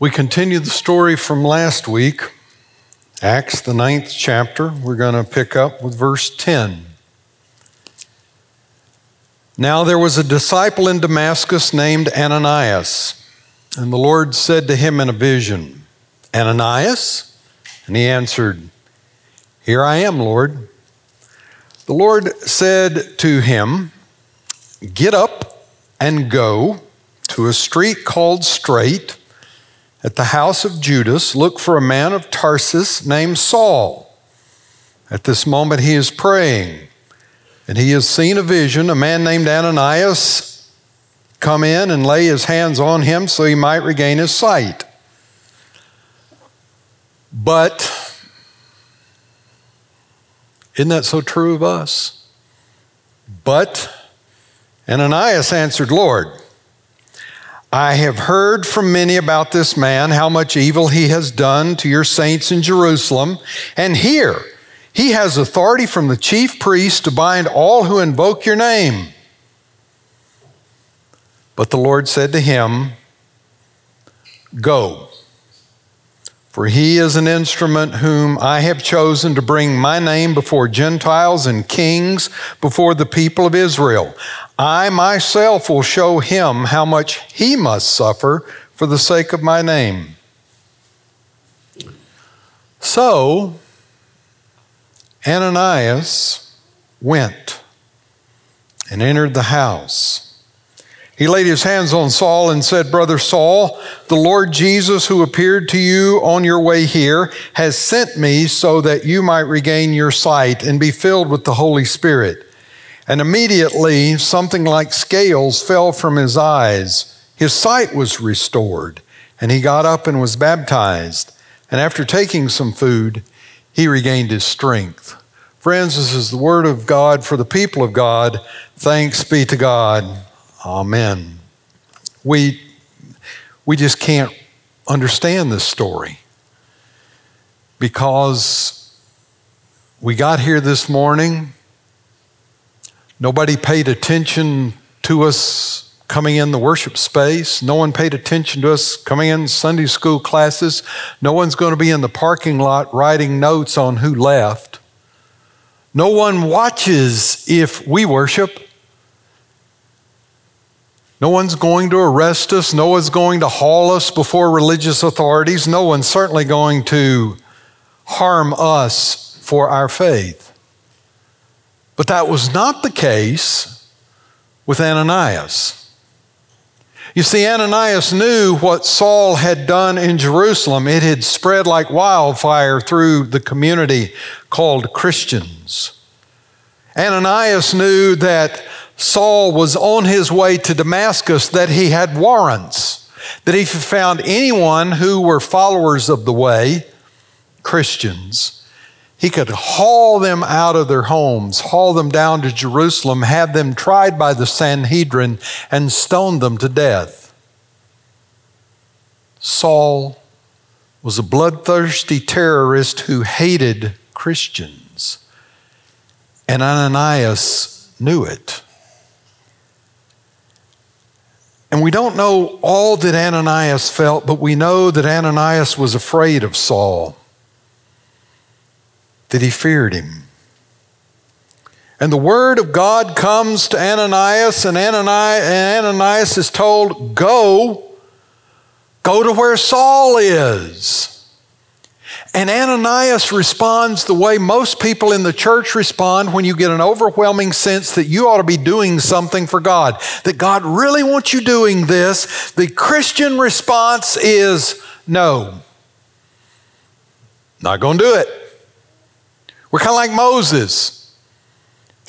We continue the story from last week, Acts, the ninth chapter. We're going to pick up with verse 10. Now there was a disciple in Damascus named Ananias, and the Lord said to him in a vision, Ananias? And he answered, Here I am, Lord. The Lord said to him, Get up and go to a street called Straight at the house of Judas, look for a man of Tarsus named Saul. At this moment, he is praying, and he has seen a vision. A man named Ananias come in and lay his hands on him so he might regain his sight. But isn't that so true of us? But Ananias answered, Lord, I have heard from many about this man, how much evil he has done to your saints in Jerusalem. And here, he has authority from the chief priest to bind all who invoke your name. But the Lord said to him, Go, for he is an instrument whom I have chosen to bring my name before Gentiles and kings, before the people of Israel. I myself will show him how much he must suffer for the sake of my name. So, Ananias went and entered the house. He laid his hands on Saul and said, Brother Saul, the Lord Jesus, who appeared to you on your way here, has sent me so that you might regain your sight and be filled with the Holy Spirit. And immediately something like scales fell from his eyes. His sight was restored, and he got up and was baptized. And after taking some food, he regained his strength. Friends, this is the word of God for the people of God. Thanks be to God. Amen. We, we just can't understand this story because we got here this morning Nobody paid attention to us coming in the worship space. No one paid attention to us coming in Sunday school classes. No one's going to be in the parking lot writing notes on who left. No one watches if we worship. No one's going to arrest us. No one's going to haul us before religious authorities. No one's certainly going to harm us for our faith. But that was not the case with Ananias. You see, Ananias knew what Saul had done in Jerusalem. It had spread like wildfire through the community called Christians. Ananias knew that Saul was on his way to Damascus, that he had warrants, that if he found anyone who were followers of the way, Christians, he could haul them out of their homes, haul them down to Jerusalem, have them tried by the Sanhedrin, and stone them to death. Saul was a bloodthirsty terrorist who hated Christians. And Ananias knew it. And we don't know all that Ananias felt, but we know that Ananias was afraid of Saul that he feared him. And the word of God comes to Ananias, and Ananias, and Ananias is told, Go, go to where Saul is. And Ananias responds the way most people in the church respond when you get an overwhelming sense that you ought to be doing something for God, that God really wants you doing this. The Christian response is no, not going to do it. We're kind of like Moses.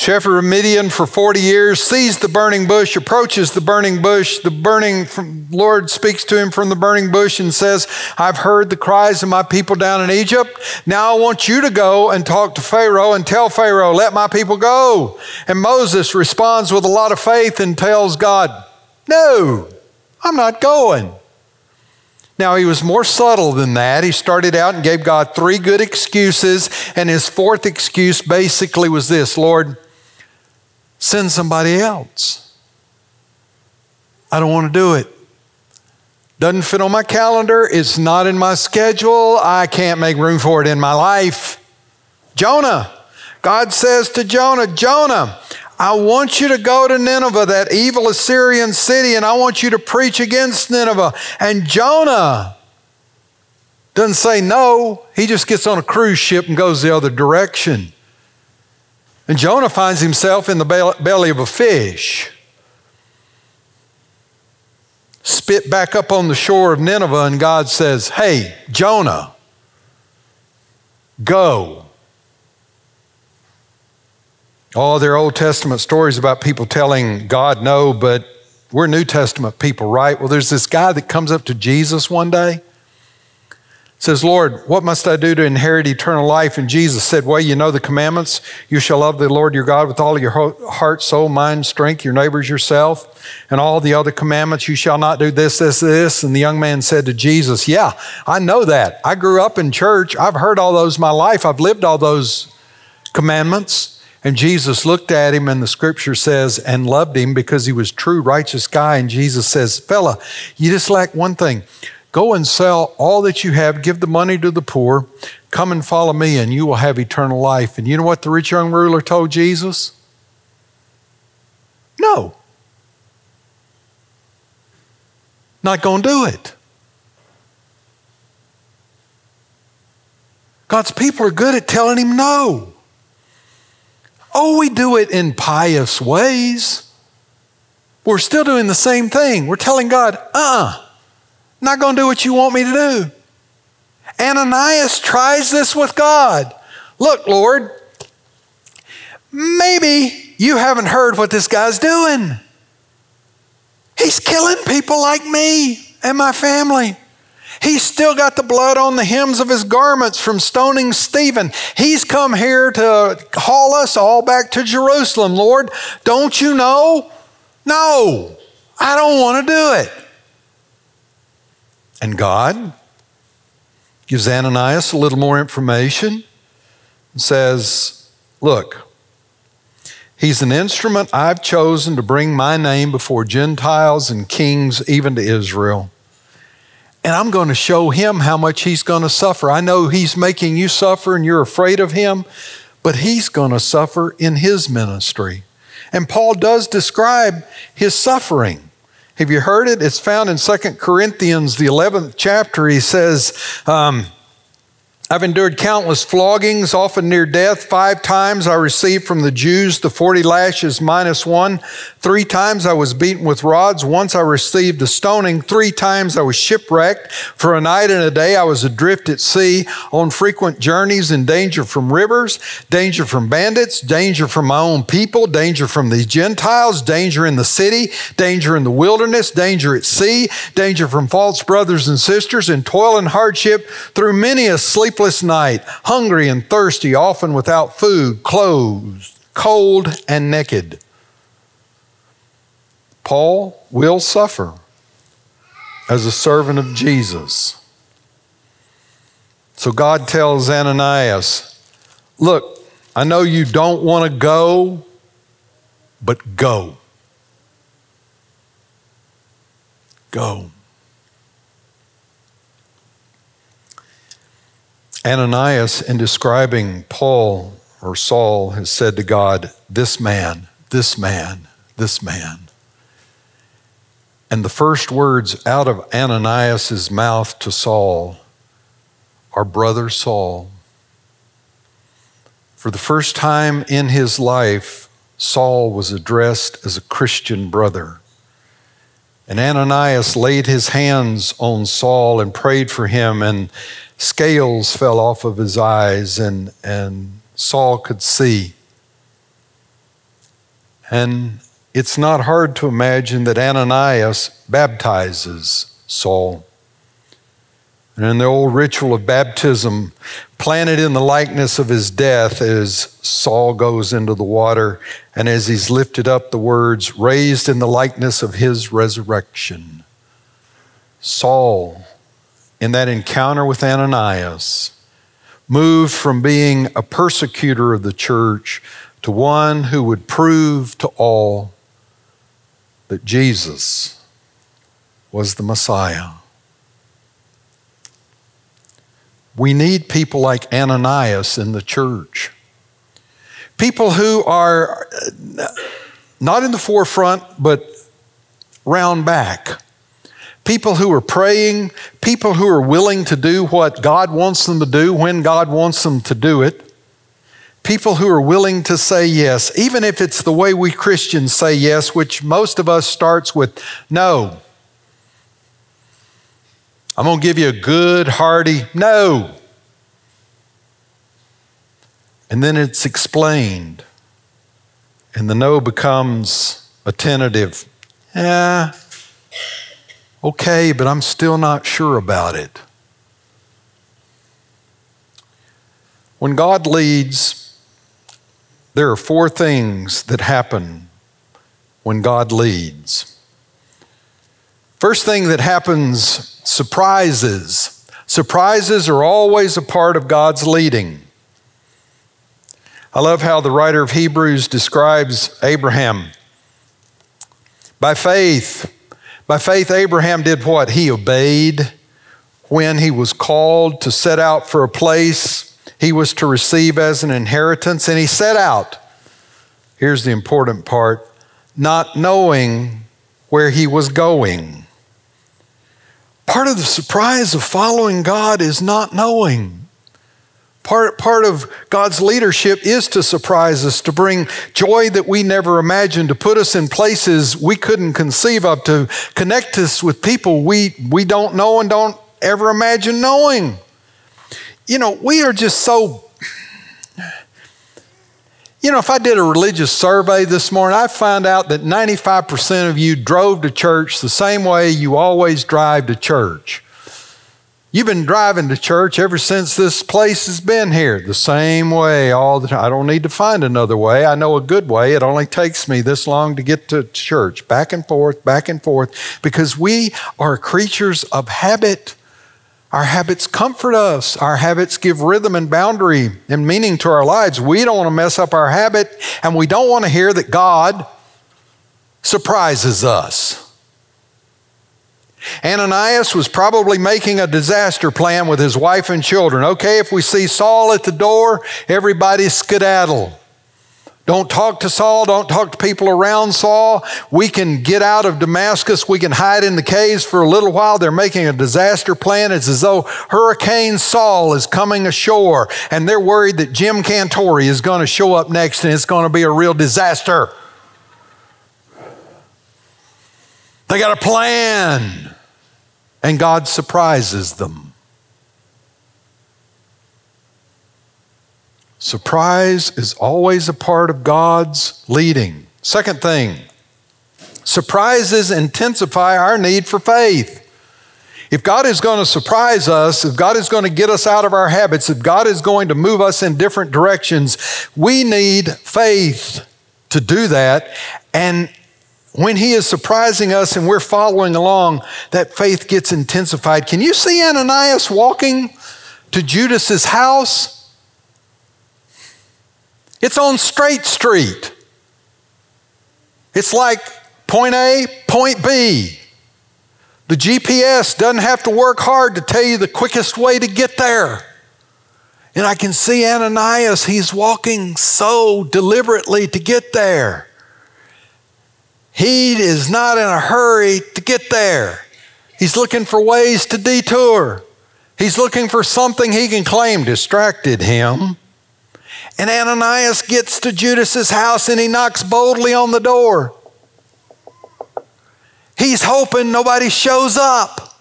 Shepherd of Midian for 40 years, sees the burning bush, approaches the burning bush. The burning from, Lord speaks to him from the burning bush and says, I've heard the cries of my people down in Egypt. Now I want you to go and talk to Pharaoh and tell Pharaoh, let my people go. And Moses responds with a lot of faith and tells God, No, I'm not going. Now, he was more subtle than that. He started out and gave God three good excuses, and his fourth excuse basically was this Lord, send somebody else. I don't want to do it. Doesn't fit on my calendar. It's not in my schedule. I can't make room for it in my life. Jonah. God says to Jonah, Jonah, I want you to go to Nineveh, that evil Assyrian city, and I want you to preach against Nineveh. And Jonah doesn't say no. He just gets on a cruise ship and goes the other direction. And Jonah finds himself in the belly of a fish. Spit back up on the shore of Nineveh, and God says, Hey, Jonah, go. Oh, there are Old Testament stories about people telling God no, but we're New Testament people, right? Well, there's this guy that comes up to Jesus one day says, Lord, what must I do to inherit eternal life? And Jesus said, Well, you know the commandments. You shall love the Lord your God with all your heart, soul, mind, strength, your neighbors, yourself, and all the other commandments. You shall not do this, this, this. And the young man said to Jesus, Yeah, I know that. I grew up in church. I've heard all those my life. I've lived all those commandments. And Jesus looked at him, and the scripture says, and loved him because he was true, righteous guy. And Jesus says, Fella, you just lack one thing. Go and sell all that you have, give the money to the poor, come and follow me, and you will have eternal life. And you know what the rich young ruler told Jesus? No. Not going to do it. God's people are good at telling him no. Oh, we do it in pious ways. We're still doing the same thing. We're telling God, uh uh not going to do what you want me to do. Ananias tries this with God. Look, Lord, maybe you haven't heard what this guy's doing. He's killing people like me and my family. He's still got the blood on the hems of his garments from stoning Stephen. He's come here to haul us all back to Jerusalem, Lord. Don't you know? No, I don't want to do it. And God gives Ananias a little more information and says, Look, he's an instrument I've chosen to bring my name before Gentiles and kings, even to Israel. And I'm going to show him how much he's going to suffer. I know he's making you suffer and you're afraid of him, but he's going to suffer in his ministry. And Paul does describe his suffering. Have you heard it? It's found in 2 Corinthians, the 11th chapter. He says, um, I've endured countless floggings, often near death. Five times I received from the Jews the 40 lashes minus one. Three times I was beaten with rods. Once I received the stoning. Three times I was shipwrecked. For a night and a day I was adrift at sea, on frequent journeys in danger from rivers, danger from bandits, danger from my own people, danger from the Gentiles, danger in the city, danger in the wilderness, danger at sea, danger from false brothers and sisters, and toil and hardship through many a sleep sleepless night, hungry and thirsty, often without food, clothes, cold and naked. Paul will suffer as a servant of Jesus. So God tells Ananias, Look, I know you don't want to go, but go. Go. Ananias, in describing Paul or Saul, has said to God, This man, this man, this man. And the first words out of Ananias' mouth to Saul are, Brother Saul. For the first time in his life, Saul was addressed as a Christian brother. And Ananias laid his hands on Saul and prayed for him, and scales fell off of his eyes, and, and Saul could see. And it's not hard to imagine that Ananias baptizes Saul. And in the old ritual of baptism, planted in the likeness of his death, as Saul goes into the water, and as he's lifted up the words, raised in the likeness of his resurrection. Saul in that encounter with Ananias, moved from being a persecutor of the church to one who would prove to all that Jesus was the Messiah. We need people like Ananias in the church. People who are uh, not in the forefront, but round back. People who are praying, people who are willing to do what God wants them to do when God wants them to do it. People who are willing to say yes, even if it's the way we Christians say yes, which most of us starts with no. I'm going to give you a good, hearty no. And then it's explained. And the no becomes a tentative, yeah, okay, but I'm still not sure about it. When God leads, there are four things that happen when God leads. First thing that happens surprises. Surprises are always a part of God's leading. I love how the writer of Hebrews describes Abraham. By faith, by faith, Abraham did what? He obeyed when he was called to set out for a place he was to receive as an inheritance, and he set out. Here's the important part not knowing where he was going. Part of the surprise of following God is not knowing. Part, part of God's leadership is to surprise us, to bring joy that we never imagined, to put us in places we couldn't conceive of, to connect us with people we, we don't know and don't ever imagine knowing. You know, we are just so. You know, if I did a religious survey this morning, I'd find out that 95% of you drove to church the same way you always drive to church. You've been driving to church ever since this place has been here, the same way all the time. I don't need to find another way. I know a good way. It only takes me this long to get to church, back and forth, back and forth, because we are creatures of habit. Our habits comfort us. Our habits give rhythm and boundary and meaning to our lives. We don't want to mess up our habit, and we don't want to hear that God surprises us. Ananias was probably making a disaster plan with his wife and children. Okay, if we see Saul at the door, everybody skedaddle. Don't talk to Saul. Don't talk to people around Saul. We can get out of Damascus. We can hide in the caves for a little while. They're making a disaster plan. It's as though Hurricane Saul is coming ashore, and they're worried that Jim Cantore is going to show up next and it's going to be a real disaster. They got a plan, and God surprises them. Surprise is always a part of God's leading. Second thing, surprises intensify our need for faith. If God is going to surprise us, if God is going to get us out of our habits, if God is going to move us in different directions, we need faith to do that. And when he is surprising us and we're following along, that faith gets intensified. Can you see Ananias walking to Judas's house? It's on Straight Street. It's like point A, point B. The GPS doesn't have to work hard to tell you the quickest way to get there. And I can see Ananias, he's walking so deliberately to get there. He is not in a hurry to get there. He's looking for ways to detour. He's looking for something he can claim distracted him. And Ananias gets to Judas's house and he knocks boldly on the door. He's hoping nobody shows up.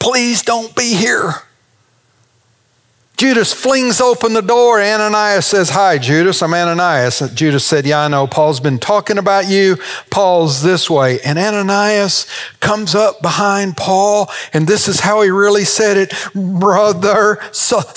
Please don't be here. Judas flings open the door. Ananias says, Hi, Judas. I'm Ananias. Judas said, Yeah, I know. Paul's been talking about you. Paul's this way. And Ananias comes up behind Paul, and this is how he really said it Brother Saul.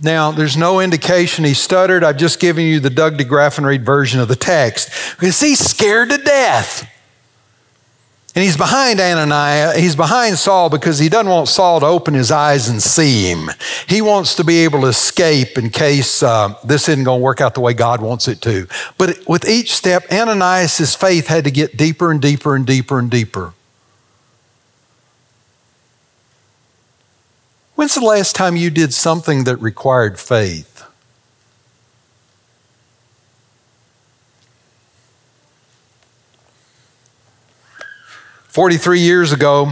Now, there's no indication he stuttered. I've just given you the Doug de Graffenried version of the text because he's scared to death. And he's behind Ananias, he's behind Saul because he doesn't want Saul to open his eyes and see him. He wants to be able to escape in case uh, this isn't going to work out the way God wants it to. But with each step, Ananias' faith had to get deeper and deeper and deeper and deeper. When's the last time you did something that required faith? Forty-three years ago,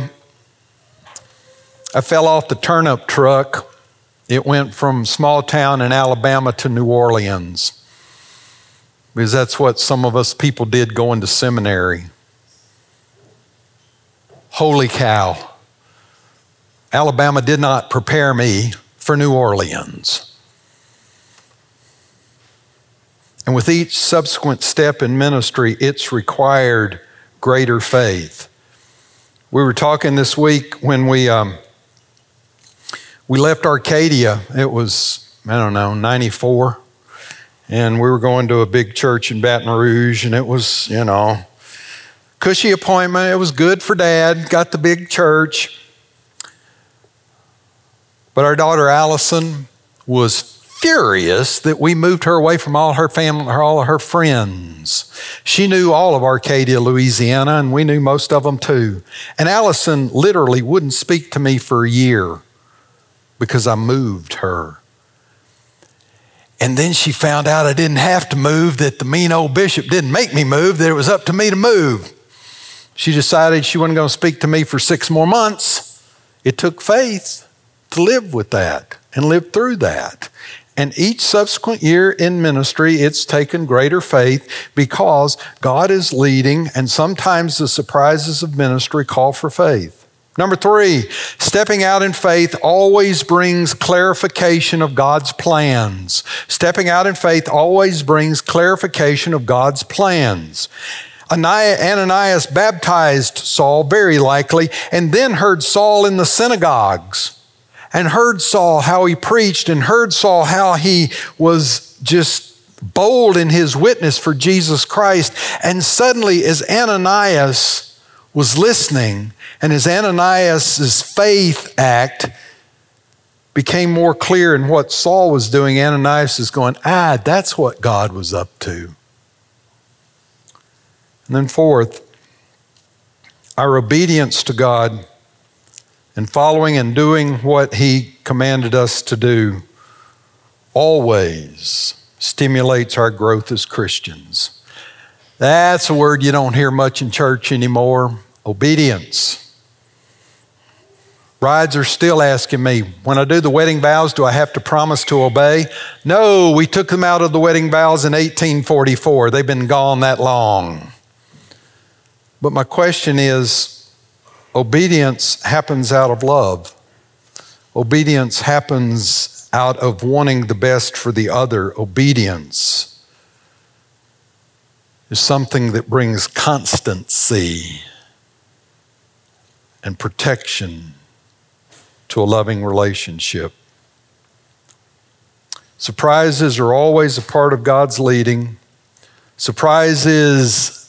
I fell off the turnip truck. It went from small town in Alabama to New Orleans because that's what some of us people did going to seminary. Holy cow. Alabama did not prepare me for New Orleans. And with each subsequent step in ministry, it's required greater faith. We were talking this week when we, um, we left Arcadia. It was, I don't know, 94. And we were going to a big church in Baton Rouge, and it was, you know, cushy appointment. It was good for dad, got the big church. But our daughter Allison was furious that we moved her away from all her family, all her friends. She knew all of Arcadia, Louisiana, and we knew most of them too. And Allison literally wouldn't speak to me for a year because I moved her. And then she found out I didn't have to move, that the mean old bishop didn't make me move, that it was up to me to move. She decided she wasn't going to speak to me for six more months. It took faith to live with that and live through that. And each subsequent year in ministry, it's taken greater faith because God is leading, and sometimes the surprises of ministry call for faith. Number three, stepping out in faith always brings clarification of God's plans. Stepping out in faith always brings clarification of God's plans. Ananias baptized Saul, very likely, and then heard Saul in the synagogues and heard Saul how he preached and heard Saul how he was just bold in his witness for Jesus Christ. And suddenly, as Ananias was listening, and as Ananias' faith act became more clear in what Saul was doing, Ananias is going, ah, that's what God was up to. And then, fourth, our obedience to God and following and doing what He commanded us to do always stimulates our growth as Christians. That's a word you don't hear much in church anymore obedience. Brides are still asking me, when I do the wedding vows, do I have to promise to obey? No, we took them out of the wedding vows in 1844. They've been gone that long. But my question is Obedience happens out of love. Obedience happens out of wanting the best for the other. Obedience is something that brings constancy and protection to a loving relationship. Surprises are always a part of God's leading. Surprises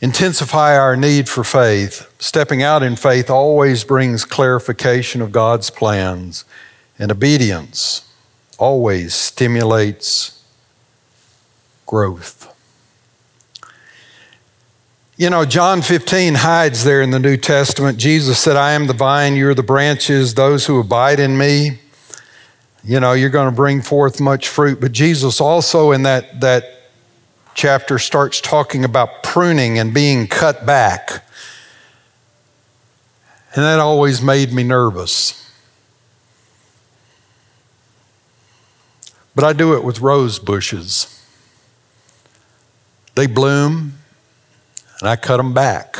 intensify our need for faith. Stepping out in faith always brings clarification of God's plans, and obedience always stimulates growth. You know, John 15 hides there in the New Testament. Jesus said, I am the vine, you're the branches, those who abide in me. You know, you're going to bring forth much fruit. But Jesus also, in that, that chapter starts talking about pruning and being cut back. And that always made me nervous. But I do it with rose bushes. They bloom, and I cut them back.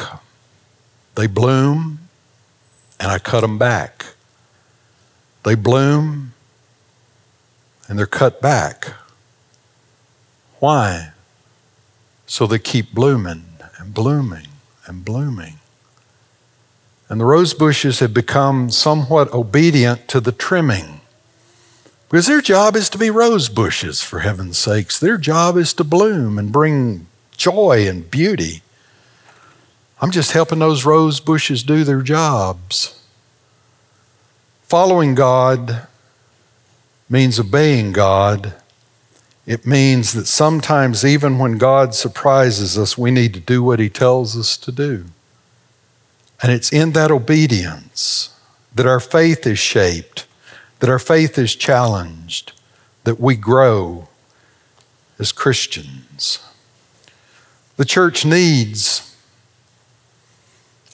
They bloom, and I cut them back. They bloom, and they're cut back. Why? So they keep blooming and blooming and blooming. And the rose bushes have become somewhat obedient to the trimming. Because their job is to be rose bushes, for heaven's sakes. Their job is to bloom and bring joy and beauty. I'm just helping those rose bushes do their jobs. Following God means obeying God it means that sometimes, even when God surprises us, we need to do what He tells us to do. And it's in that obedience that our faith is shaped, that our faith is challenged, that we grow as Christians. The church needs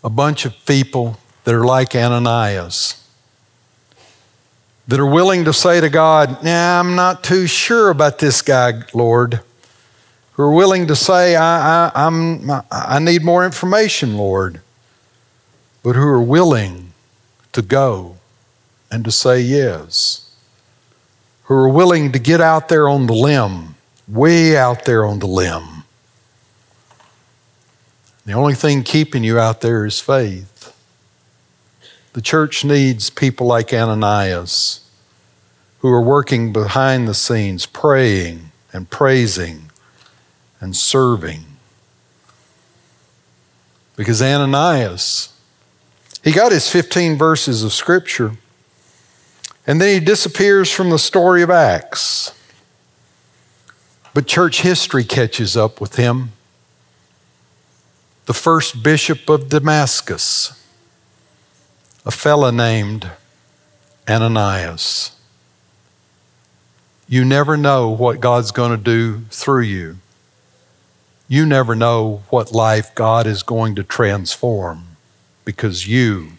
a bunch of people that are like Ananias, that are willing to say to God, Nah, I'm not too sure about this guy, Lord. Who are willing to say, I, I, I'm, I need more information, Lord. But who are willing to go and to say yes. Who are willing to get out there on the limb, way out there on the limb. The only thing keeping you out there is faith. The church needs people like Ananias who are working behind the scenes, praying and praising and serving. Because Ananias, he got his 15 verses of Scripture, and then he disappears from the story of Acts. But church history catches up with him. The first bishop of Damascus a fellow named Ananias. You never know what God's going to do through you. You never know what life God is going to transform because you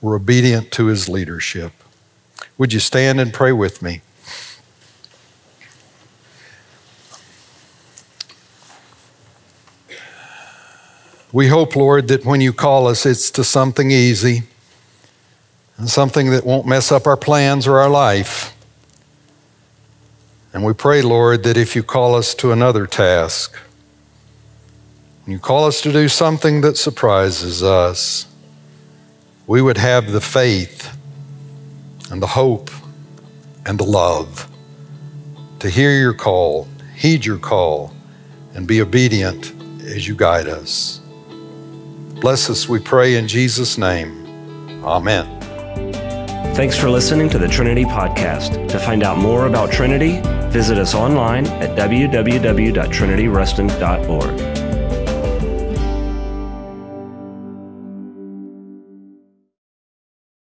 were obedient to his leadership. Would you stand and pray with me? We hope, Lord, that when you call us, it's to something easy and something that won't mess up our plans or our life. And we pray, Lord, that if you call us to another task, you call us to do something that surprises us, we would have the faith and the hope and the love to hear your call, heed your call, and be obedient as you guide us. Bless us, we pray in Jesus' name. Amen. Thanks for listening to the Trinity Podcast. To find out more about Trinity, visit us online at www.trinityruston.org.